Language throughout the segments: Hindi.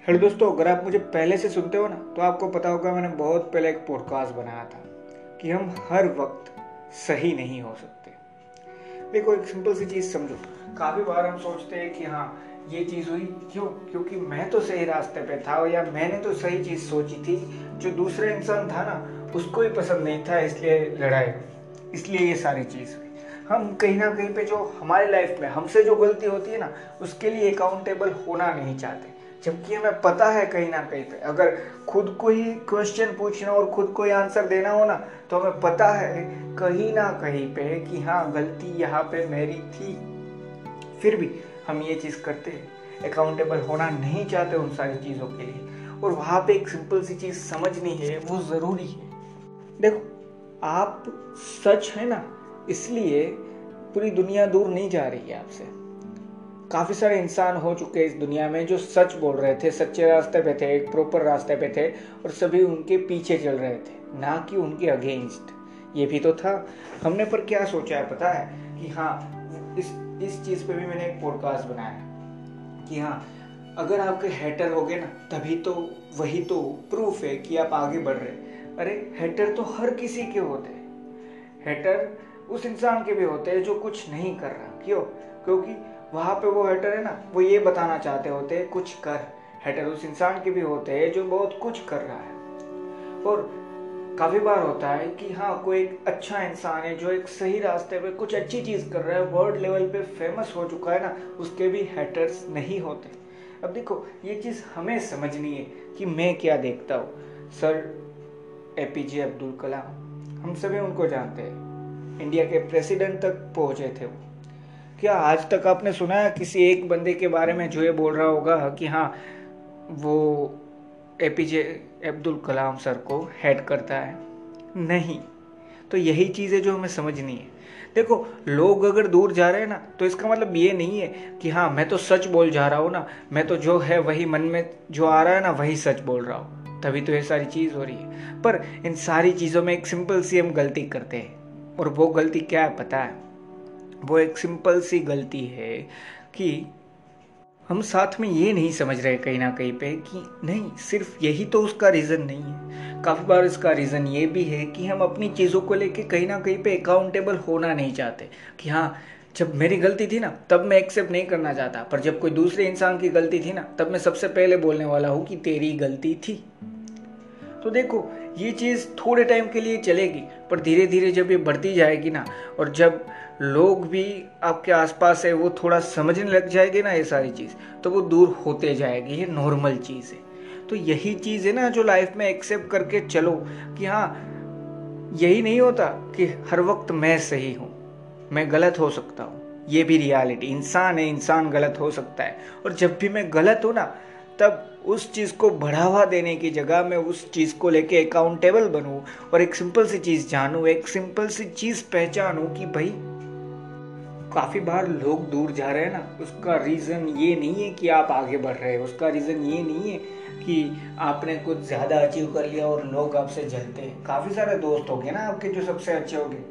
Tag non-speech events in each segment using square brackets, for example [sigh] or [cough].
हेलो दोस्तों, अगर आप मुझे पहले से सुनते हो ना तो आपको पता होगा मैंने बहुत पहले एक पॉडकास्ट बनाया था कि हम हर वक्त सही नहीं हो सकते। देखो, एक सिंपल सी चीज़ समझो। काफ़ी बार हम सोचते हैं कि हाँ ये चीज़ हुई, क्यों? क्योंकि मैं तो सही रास्ते पे था या मैंने तो सही चीज़ सोची थी। जो दूसरा इंसान था ना, उसको ही पसंद नहीं था, इसलिए लड़ाई हुई। इसलिए ये सारी चीज़ हुई। हम कहीं ना कहीं पे जो हमारी लाइफ में हमसे जो गलती होती है ना, उसके लिए अकाउंटेबल होना नहीं चाहते। जबकि हमें पता है कहीं ना कहीं पे, अगर खुद को ही क्वेश्चन पूछना और खुद को ही आंसर देना हो ना तो हमें पता है कहीं ना कहीं पे कि हाँ गलती यहाँ पे मेरी थी। फिर भी हम ये चीज़ करते हैं। अकाउंटेबल होना नहीं चाहते उन सारी चीज़ों के लिए। और वहाँ पे एक सिंपल सी चीज़ समझनी है, वो ज़रूरी है। देखो, आप सच है ना, इसलिए पूरी दुनिया दूर नहीं जा रही है आपसे। काफ़ी सारे इंसान हो चुके इस दुनिया में जो सच बोल रहे थे, सच्चे रास्ते पे थे, एक प्रॉपर रास्ते पे थे और सभी उनके पीछे चल रहे थे, ना कि उनके अगेंस्ट ये भी तो था। हमने पर क्या सोचा है पता है? कि हाँ इस इस चीज़ पे भी मैंने एक पॉडकास्ट बनाया कि हाँ अगर आपके हेटर हो गए ना, तभी तो वही तो प्रूफ है कि आप आगे बढ़ रहे अरे हेटर तो हर किसी के होते हैं। हेटर उस इंसान के भी होते हैं जो कुछ नहीं कर रहा। क्यों? क्योंकि वहाँ पे वो हेटर है ना, वो ये बताना चाहते होते हैं कुछ कर। हेटर उस इंसान के भी होते हैं जो बहुत कुछ कर रहा है। और काफ़ी बार होता है कि हाँ कोई एक अच्छा इंसान है जो एक सही रास्ते पे कुछ अच्छी चीज़ कर रहा है वर्ल्ड लेवल पे फ़ेमस हो चुका है ना, उसके भी हेटर्स नहीं होते। अब देखो, ये चीज़ हमें समझनी है कि मैं क्या देखता हूँ। Sir A P J Abdul Kalam हम सभी उनको जानते हैं। इंडिया के प्रेसिडेंट तक पहुँचे थे वो। क्या आज तक आपने सुना है किसी एक बंदे के बारे में जो ये बोल रहा होगा कि हाँ वो A P J Abdul Kalam sir को हेड करता है? नहीं। तो यही चीज़ है जो हमें समझनी है। देखो, लोग अगर दूर जा रहे हैं ना तो इसका मतलब ये नहीं है कि हाँ मैं तो सच बोल जा रहा हूँ ना, मैं तो जो है वही मन में जो आ रहा है ना, वही सच बोल रहा हूँ। तभी तो ये सारी चीज़ हो रही है। पर इन सारी चीज़ों में एक सिंपल सी हम गलती करते हैं। और वो गलती क्या है, पता है? वो एक सिंपल सी गलती है कि हम साथ में ये नहीं समझ रहे कहीं ना कहीं पे कि नहीं, सिर्फ़ यही तो उसका रीज़न नहीं है। काफ़ी बार इसका रीज़न ये भी है कि हम अपनी चीज़ों को लेके कहीं ना कहीं पे अकाउंटेबल होना नहीं चाहते कि हाँ जब मेरी गलती थी ना, तब मैं एक्सेप्ट नहीं करना चाहता। पर जब कोई दूसरे इंसान की गलती थी ना, तब मैं सबसे पहले बोलने वाला हूँ कि तेरी गलती थी। तो देखो, ये चीज़ थोड़े टाइम के लिए चलेगी, पर धीरे धीरे जब ये बढ़ती जाएगी ना, और जब लोग भी आपके आसपास है, वो थोड़ा समझने लग जाएगी ना ये सारी चीज़ तो वो दूर होते जाएगी, ये नॉर्मल चीज़ है। तो यही चीज़ है ना जो लाइफ में एक्सेप्ट करके चलो, कि हाँ यही नहीं होता कि हर वक्त मैं सही हूँ, मैं गलत हो सकता हूँ, ये भी रियलिटी इंसान है, इंसान गलत हो सकता है, और जब भी मैं गलत हूँ ना, तब उस चीज़ को बढ़ावा देने की जगह मैं उस चीज़ को लेके अकाउंटेबल बनूं और एक सिंपल सी चीज़ जानूं, एक सिंपल सी चीज़ पहचानूं कि भाई, काफ़ी बार लोग दूर जा रहे हैं ना, उसका रीज़न ये नहीं है कि आप आगे बढ़ रहे हैं, उसका रीज़न ये नहीं है कि आपने कुछ ज़्यादा अचीव कर लिया और लोग आपसे जलते हैं। काफ़ी सारे दोस्त हो गए ना आपके जो सबसे अच्छे हो गए,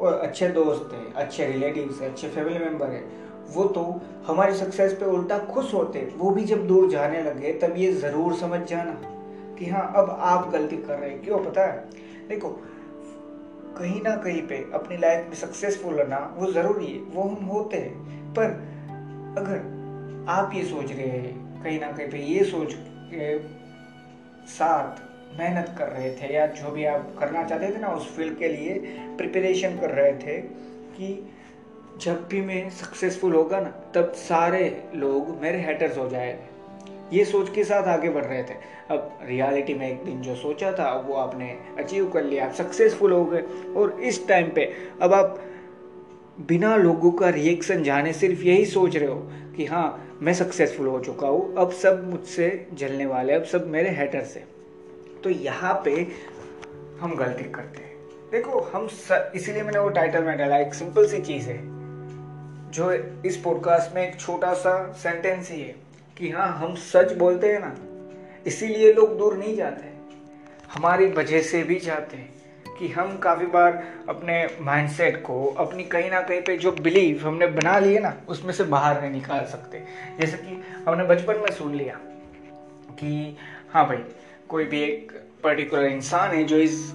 और अच्छे दोस्त हैं, अच्छे रिलेटिव है, अच्छे फैमिली मेंबर है। वो तो हमारी सक्सेस पे उल्टा खुश होते, वो भी जब दूर जाने लगे, तब ये ज़रूर समझ जाना कि हाँ अब आप गलती कर रहे हैं। क्यों, पता है? देखो, कहीं ना कहीं पे अपनी लाइफ में सक्सेसफुल होना वो ज़रूरी है, वो हम होते हैं। पर अगर आप ये सोच रहे हैं, कहीं ना कहीं पे ये सोच के साथ मेहनत कर रहे थे, या जो भी आप करना चाहते थे ना, उस फ़ील्ड के लिए प्रिपरेशन कर रहे थे कि जब भी मैं सक्सेसफुल होगा ना, तब सारे लोग मेरे हेटर्स हो जाएँगे ये सोच के साथ आगे बढ़ रहे थे। अब रियलिटी में एक दिन जो सोचा था, वो आपने अचीव कर लिया आप सक्सेसफुल हो गए। और इस टाइम पे अब आप बिना लोगों का रिएक्शन जाने सिर्फ़ यही सोच रहे हो कि हाँ मैं सक्सेसफुल हो चुका हूँ, अब सब मुझसे जलने वाले अब सब मेरे हेटर से तो यहाँ पे हम गलती करते हैं। देखो, हम इसीलिए मैंने वो टाइटल में डाला, एक सिंपल सी चीज़ है। जो इस पॉडकास्ट में एक छोटा सा सेंटेंस ही है कि हाँ हम सच बोलते हैं ना, इसीलिए लोग दूर नहीं जाते। हमारी वजह से भी जाते हैं कि हम काफ़ी बार अपने माइंडसेट को, अपनी कहीं ना कहीं पे जो बिलीव हमने बना लिए ना, उसमें से बाहर नहीं निकाल सकते। जैसे कि हमने बचपन में सुन लिया कि हाँ भाई, कोई भी एक पर्टिकुलर इंसान है जो इस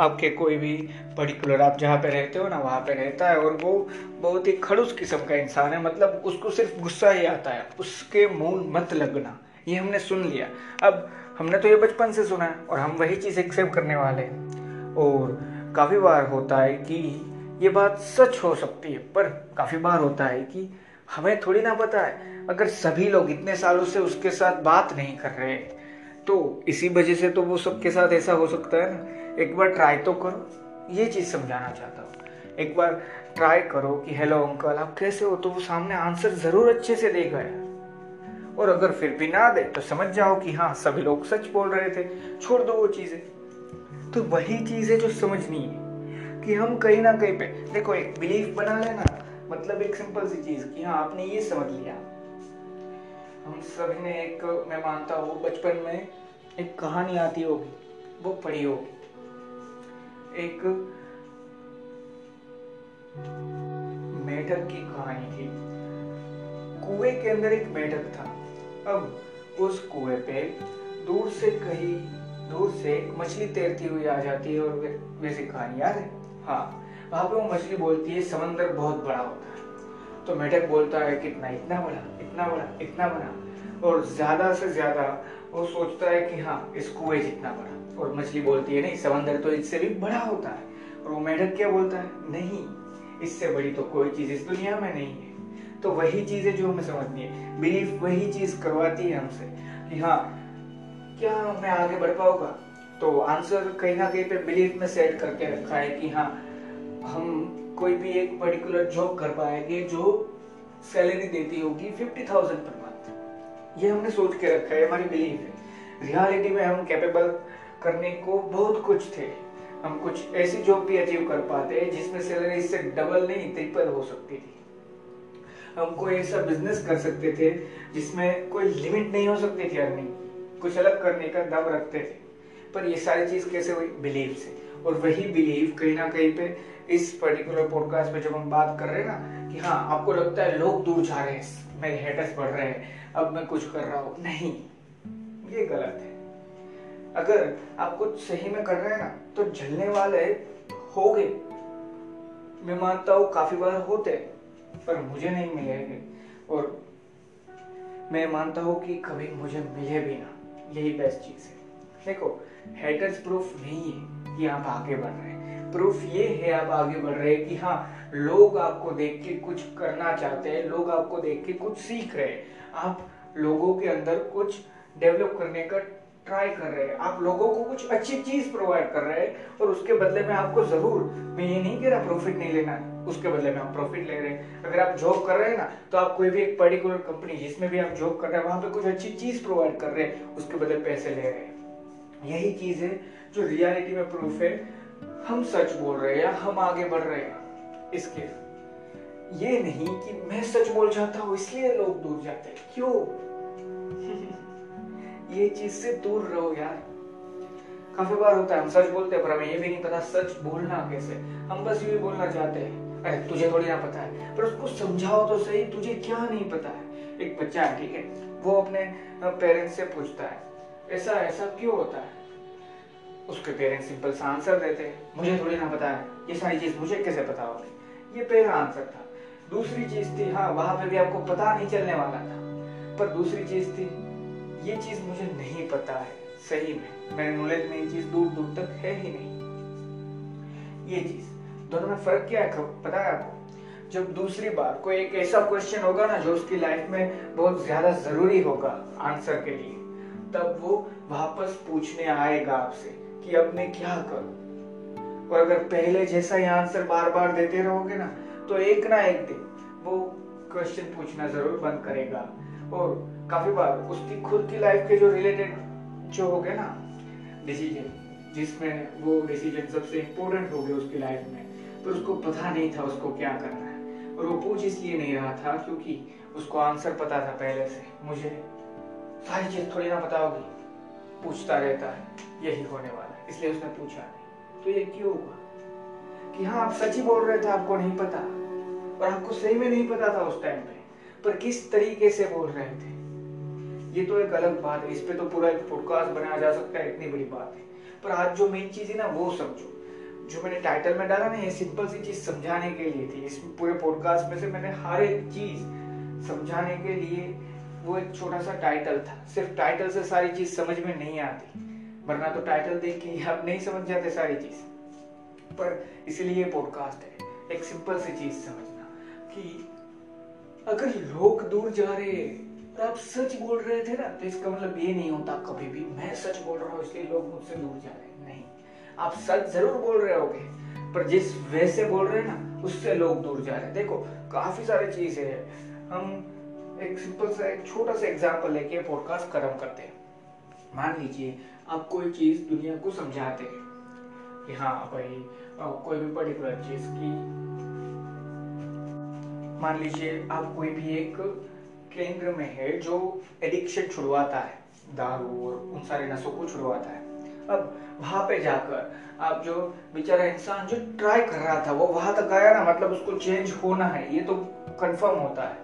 आपके कोई भी पर्टिकुलर आप जहाँ पे रहते हो ना, वहाँ पे रहता है और वो बहुत ही खड़ूस किस्म का इंसान है। मतलब उसको सिर्फ़ गुस्सा ही आता है। उसके मुँह मत लगना। ये हमने सुन लिया। अब हमने तो ये बचपन से सुना है और हम वही चीज़ एक्सेप्ट करने वाले हैं। और काफ़ी बार होता है कि ये बात सच हो सकती है, पर काफ़ी बार होता है कि हमें थोड़ी ना पता है। अगर सभी लोग इतने सालों से उसके साथ बात नहीं कर रहे तो इसी वजह से तो वो सबके साथ ऐसा हो सकता है ना। एक बार ट्राई तो करो। ये चीज़ समझाना चाहता हूँ। एक बार ट्राई करो कि हेलो अंकल आप कैसे हो? तो वो सामने आंसर ज़रूर अच्छे से देगा यार और अगर फिर भी ना दे तो समझ जाओ कि हाँ सभी लोग सच बोल रहे थे। छोड़ दो वो चीज़ें। तो वही चीज़ है जो समझनी है कि हम कहीं ना कहीं पे देखो एक बिलीफ बना लेना मतलब एक सिंपल सी चीज़ कि हाँ आपने ये समझ लिया। हम सभी ने एक, मैं मानता हूँ, बचपन में एक कहानी आती होगी, वो पढ़ी होगी। एक मेढक की कहानी थी। कुएँ के अंदर एक मेढक था। अब उस कुएँ पे दूर से कहीं, दूर से मछली तैरती हुई आ जाती है और वैसी कहानी, याद है? हाँ वहाँ पे वो मछली बोलती है, समंदर बहुत बड़ा होता है। तो मेढक बोलता है, कितना, इतना बड़ा इतना बड़ा इतना बड़ा। और ज़्यादा से ज़्यादा वो सोचता है कि हाँ इस कुएँ जितना बड़ा। और मछली बोलती है, नहीं, समंदर तो इससे भी बड़ा होता है। और वो मेढक क्या बोलता है? नहीं, इससे बड़ी तो कोई चीज़ इस दुनिया में नहीं है। तो वही चीज़ें जो हमें समझनी है। बिलीफ वही चीज़ करवाती है हमसे कि हाँ क्या मैं आगे बढ़ पाऊँगा? तो आंसर कहीं ना कहीं पे बिलीफ में सेट करके रखा है कि हाँ हम कोई भी एक पर्टिकुलर जॉब कर पाएँगे जो सैलरी देती होगी फिफ्टी थाउज़ेंड पर। ये हमने सोच के रखा है हमारी बिलीफ है। रियलिटी में हम कैपेबल करने को बहुत कुछ थे। हम कुछ ऐसी जॉब भी अचीव कर पाते हैं, जिसमें सैलरी इससे डबल नहीं ट्रिपल हो सकती थी। हम कोई ऐसा बिज़नेस कर सकते थे, जिसमें कोई लिमिट नहीं हो सकती थी अर्निंग कुछ अलग करने का दम रखते थे। पर ये सारी चीज़ कैसे हुई? बिलीव से। और वही बिलीव कहीं ना कहीं पे इस पर्टिकुलर पॉडकास्ट पे जब हम बात कर रहे हैं ना, कि हाँ आपको लगता है लोग दूर जा रहे हैं, मेरे हेटर्स बढ़ रहे हैं। अब मैं कुछ कर रहा हूँ। नहीं, ये गलत है। अगर आप कुछ सही में कर रहे हैं ना तो झलने वाले हो गए मैं मानता हूँ काफ़ी बार होते पर मुझे नहीं मिलेंगे और मैं मानता हूँ कि कभी मुझे मिले भी ना। यही बेस्ट चीज़ है। देखो हेटर्स प्रूफ नहीं है कि आप आगे बढ़ रहे हैं। प्रूफ ये है आप आगे बढ़ रहे हैं कि हाँ लोग आपको देख के कुछ करना चाहते हैं, लोग आपको देख के कुछ सीख रहे हैं। आप लोगों के अंदर कुछ डेवलप करने का ट्राई कर रहे हैं। आप लोगों को कुछ अच्छी चीज़ प्रोवाइड कर रहे हैं और उसके बदले में आपको ज़रूर, मैं ये नहीं कह रहा प्रॉफिट नहीं लेना है, उसके बदले में आप प्रॉफिट ले रहे हैं। अगर आप जॉब कर रहे हैं ना तो आप कोई भी एक पर्टिकुलर कंपनी जिसमें भी आप जॉब कर रहे हैं, वहाँ पे कुछ अच्छी चीज़ प्रोवाइड कर रहे हैं, उसके बदले पैसे ले रहे हैं। यही चीज़ है जो रियलिटी में प्रूफ है। हम सच बोल रहे हैं हम आगे बढ़ रहे हैं? इसके ये नहीं कि मैं सच बोल जाता हूँ, इसलिए लोग दूर जाते हैं। क्यों? [laughs] ये चीज़ से दूर रहो यार। काफ़ी बार होता है, हम सच बोलते हैं, पर हमें ये भी नहीं पता सच बोलना कैसे। हम बस ये बोलना चाहते हैं। अरे, तुझे थोड़ी ना पता है, पर उसको समझाओ तो सही, तुझे क्या नहीं पता है? एक बच्चा है, ठीक है, वो अपने पेरेंट्स से पूछता है, ऐसा ऐसा क्यों होता है? उसके पेरेंट्स सिंपल सा आंसर देते हैं। मुझे थोड़ी ना पता है। ये सारी चीज़ मुझे कैसे पता होगी ये पहला आंसर था। दूसरी चीज़ थी हाँ वहाँ पे भी आपको पता नहीं चलने वाला था। पर दूसरी चीज़ थी, ये चीज़ मुझे नहीं पता है। सही में, मेरे नॉलेज में ये चीज़ दूर दूर तक है ही नहीं। ये चीज़, दोनों में फ़र्क क्या है पता है आपको? जब दूसरी बार कोई एक ऐसा क्वेश्चन होगा ना, जो उसकी लाइफ में बहुत ज़्यादा ज़रूरी होगा आंसर के लिए, तब वो वापस पूछने आएगा आपसे। कि अब मैं क्या करूँ? और अगर पहले जैसा ही आंसर बार बार देते रहोगे ना तो एक ना एक दिन वो क्वेश्चन पूछना ज़रूर बंद करेगा। और काफ़ी बार उसकी खुद की लाइफ के जो रिलेटेड जो हो गए ना डिसीज़न जिसमें वो डिसीज़न सबसे इम्पोर्टेंट हो गए उसकी लाइफ में पर उसको पता नहीं था उसको क्या करना है। और वो पूछ इसलिए नहीं रहा था क्योंकि उसको आंसर पता था पहले से। मुझे सारी चीज़ थोड़ी ना पता होगी पूछता रहता है, यही होने वाला इसलिए उसने पूछा नहीं। तो ये क्यों हुआ? कि हाँ आप सच ही बोल रहे थे, आपको नहीं पता। और आपको सही में नहीं पता था उस टाइम पे। पर किस तरीके से बोल रहे थे? ये तो एक अलग बात है। इस पे तो पूरा एक पॉडकास्ट बनाया जा सकता है, इतनी बड़ी बात है। पर आज जो मेन चीज़ है ना, वो समझो। जो मैंने टाइटल में डाला ना, ये सिंपल सी चीज़ समझाने के लिए थी। इस पूरे पॉडकास्ट में से मैंने हर एक चीज़ समझाने के लिए वो एक छोटा सा टाइटल था। सिर्फ़ टाइटल से सारी चीज़ समझ में नहीं आती। वरना तो टाइटल देख के आप नहीं समझ जाते सारी चीज़। पर इसीलिए पॉडकास्ट है। एक सिंपल सी चीज़ समझना कि अगर लोग दूर जा रहे और आप सच बोल रहे थे ना तो इसका मतलब ये नहीं होता कभी भी, मैं सच बोल रहा हूँ, इसलिए लोग मुझसे दूर जा रहे हैं। नहीं, आप सच ज़रूर बोल रहे होगे, पर जिस वे से बोल रहे हैं ना, उससे लोग दूर जा रहे हैं। देखो, काफ़ी सारी चीज़ें हैं। हम एक सिंपल सा, एक छोटा सा एग्ज़ाम्पल लेके पॉडकास्ट खत्म करते हैं। मान लीजिए आप कोई चीज़ दुनिया को समझाते हैं। कि हाँ भाई कोई भी पर्टिकुलर चीज़ की। मान लीजिए, आप कोई भी एक केंद्र में है जो एडिक्शन छुड़वाता है, दारू और उन सारे नशों को छुड़वाता है। अब वहाँ पे जाकर आप जो बेचारा इंसान जो ट्राई कर रहा था, वो वहाँ तक आया ना मतलब उसको चेंज होना है, ये तो कंफर्म होता है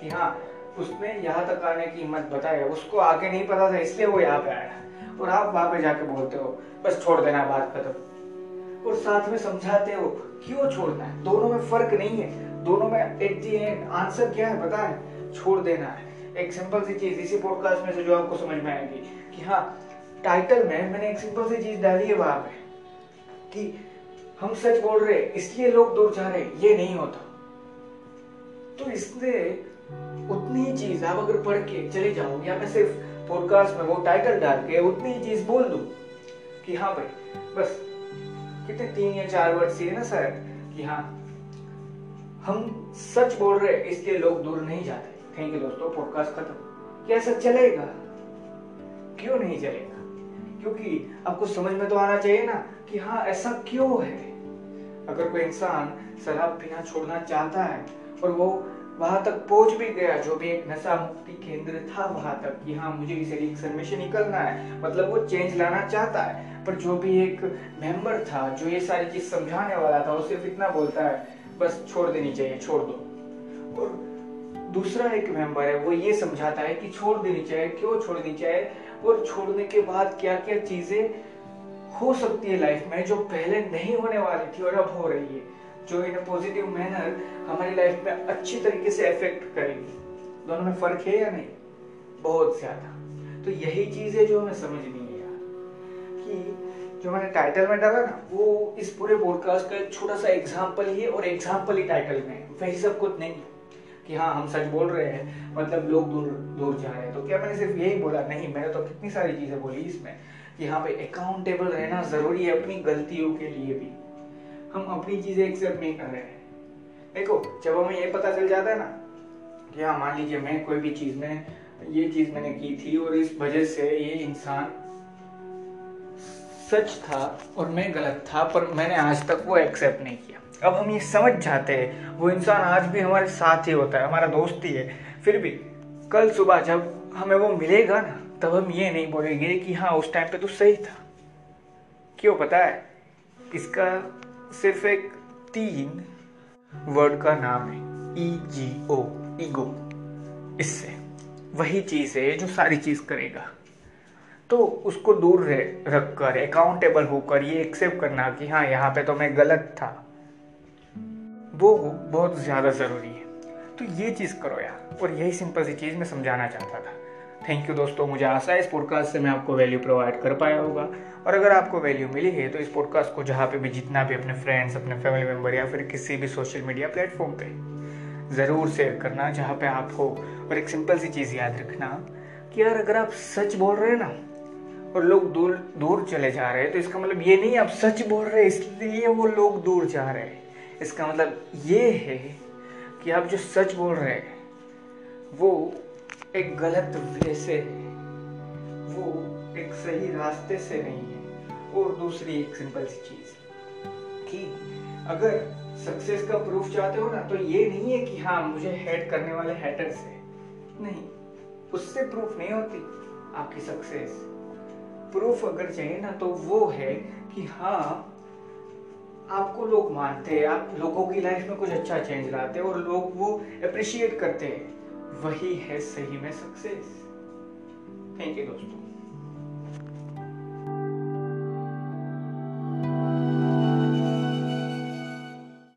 कि हाँ उसने यहाँ तक आने की हिम्मत बताया उसको आगे नहीं पता था, इसलिए वो यहाँ पे आया। और आप वहाँ पे जाके बोलते हो, बस छोड़ देना बात खत्म। और साथ में समझाते हो, क्यों छोड़ना है? दोनों में फ़र्क नहीं है। दोनों में एट दी एंड आंसर क्या है पता है? छोड़ देना है। एक सिंपल सी चीज़ इसी पॉडकास्ट में से जो आपको समझ में आएगी कि हाँ टाइटल में मैंने एक सिंपल सी चीज़ डाली है वहाँ पे कि हम सच बोल रहे इसलिए लोग दूर जा रहे ये नहीं होता। तो इसलिए उतनी चीज़ आप अगर पढ़ के चले जाओ या मैं सिर्फ़ पॉडकास्ट में वो टाइटल डाल के उतनी चीज़ बोल दू कि हाँ भाई, बस, कितने तीन या चार वर्ड सी है ना सर कि हाँ हम सच बोल रहे हैं, इसलिए लोग दूर नहीं जाते। थैंक यू दोस्तों पॉडकास्ट खत्म। क्या ऐसा चलेगा? क्यों नहीं चलेगा? क्योंकि आपको समझ में तो आना चाहिए ना, कि हाँ ऐसा क्यों है? अगर कोई इंसान शराब पीना छोड़ना चाहता है, और वो वहाँ तक पहुँच भी गया, जो भी एक नशा मुक्ति केंद्र था वहाँ तक कि हाँ मुझे इस एडिक्शन में से निकलना है। मतलब वो चेंज लाना चाहता है। पर जो भी एक मेंबर था, जो ये सारी चीज़ समझाने वाला था, वो सिर्फ़ इतना बोलता है, बस छोड़ देनी चाहिए, छोड़ दो। और दूसरा एक मेंबर है, वो ये समझाता है कि छोड़ देनी चाहिए, क्यों छोड़नी चाहिए? और छोड़ने के बाद क्या क्या चीज़ें हो सकती है लाइफ में जो पहले नहीं होने वाली थी और अब हो रही है? जो इन पॉजिटिव मैनर हमारी लाइफ में अच्छी तरीके से इफ़ेक्ट करेगी। दोनों में फ़र्क है या नहीं? बहुत ज़्यादा। तो यही चीज़ है जो हमें समझनी है यार कि जो मैंने टाइटल में डाला ना, वो इस पूरे पॉडकास्ट का एक छोटा सा एग्ज़ाम्पल ही है और एग्ज़ाम्पल ही टाइटल में वही सब कुछ नहीं कि हाँ हम सच बोल रहे हैं मतलब लोग दूर दूर जा रहे हैं। तो क्या मैंने सिर्फ़ यही बोला? नहीं, मैंने तो कितनी सारी चीज़ें बोली इसमें कि हाँ भाई अकाउंटेबल रहना ज़रूरी है अपनी गलतियों के लिए भी। हम अपनी चीज़ें एक्सेप्ट नहीं कर रहे हैं। देखो, जब हमें ये पता चल जाता है ना कि हाँ मान लीजिए मैं कोई भी चीज़ में, ये चीज़ मैंने की थी और इस वजह से ये इंसान सच था और मैं गलत था, पर मैंने आज तक वो एक्सेप्ट नहीं किया। अब हम ये समझ जाते हैं, वो इंसान आज भी हमारे साथ ही होता है, हमारा दोस्त ही है। फिर भी, कल सुबह जब हमें वो मिलेगा ना, तब हम ये नहीं बोलेंगे कि हाँ उस टाइम पे तो सही था। क्यों पता है? इसका सिर्फ़ एक तीन वर्ड का नाम है ई जी ओ ईगो इससे वही चीज़ है जो सारी चीज़ करेगा। तो उसको दूर रख कर अकाउंटेबल होकर ये एक्सेप्ट करना कि हाँ यहाँ पे तो मैं गलत था। वो बहुत ज़्यादा ज़रूरी है। तो ये चीज़ करो यार, और यही सिंपल सी चीज़ मैं समझाना चाहता था। थैंक यू दोस्तों, मुझे आशा है इस पॉडकास्ट से मैं आपको वैल्यू प्रोवाइड कर पाया होगा। और अगर आपको वैल्यू मिली है तो इस पॉडकास्ट को जहाँ पे भी, जितना भी अपने फ्रेंड्स अपने फैमिली मेंबर या फिर किसी भी सोशल मीडिया प्लेटफॉर्म पे, ज़रूर शेयर करना, जहाँ पे आप हो और एक सिंपल सी चीज़ याद रखना कि यार, अगर आप सच बोल रहे हैं ना, और लोग दूर दूर चले जा रहे हैं तो इसका मतलब ये नहीं आप सच बोल रहे इसलिए वो लोग दूर जा रहे हैं। इसका मतलब ये है कि आप जो सच बोल रहे हैं, वो एक गलत वे से है वो एक सही रास्ते से नहीं है। और दूसरी एक सिंपल सी चीज़ कि अगर सक्सेस का प्रूफ चाहते हो ना तो ये नहीं है कि हाँ मुझे हेट करने वाले हेटर से नहीं, उससे प्रूफ नहीं होती आपकी सक्सेस प्रूफ अगर चाहिए ना तो वो है कि हाँ आपको लोग मानते हैं, आप लोगों की लाइफ में कुछ अच्छा चेंज लाते हैं और लोग वो अप्रिशिएट करते हैं। वही है सही में सक्सेस थैंक यू दोस्तों।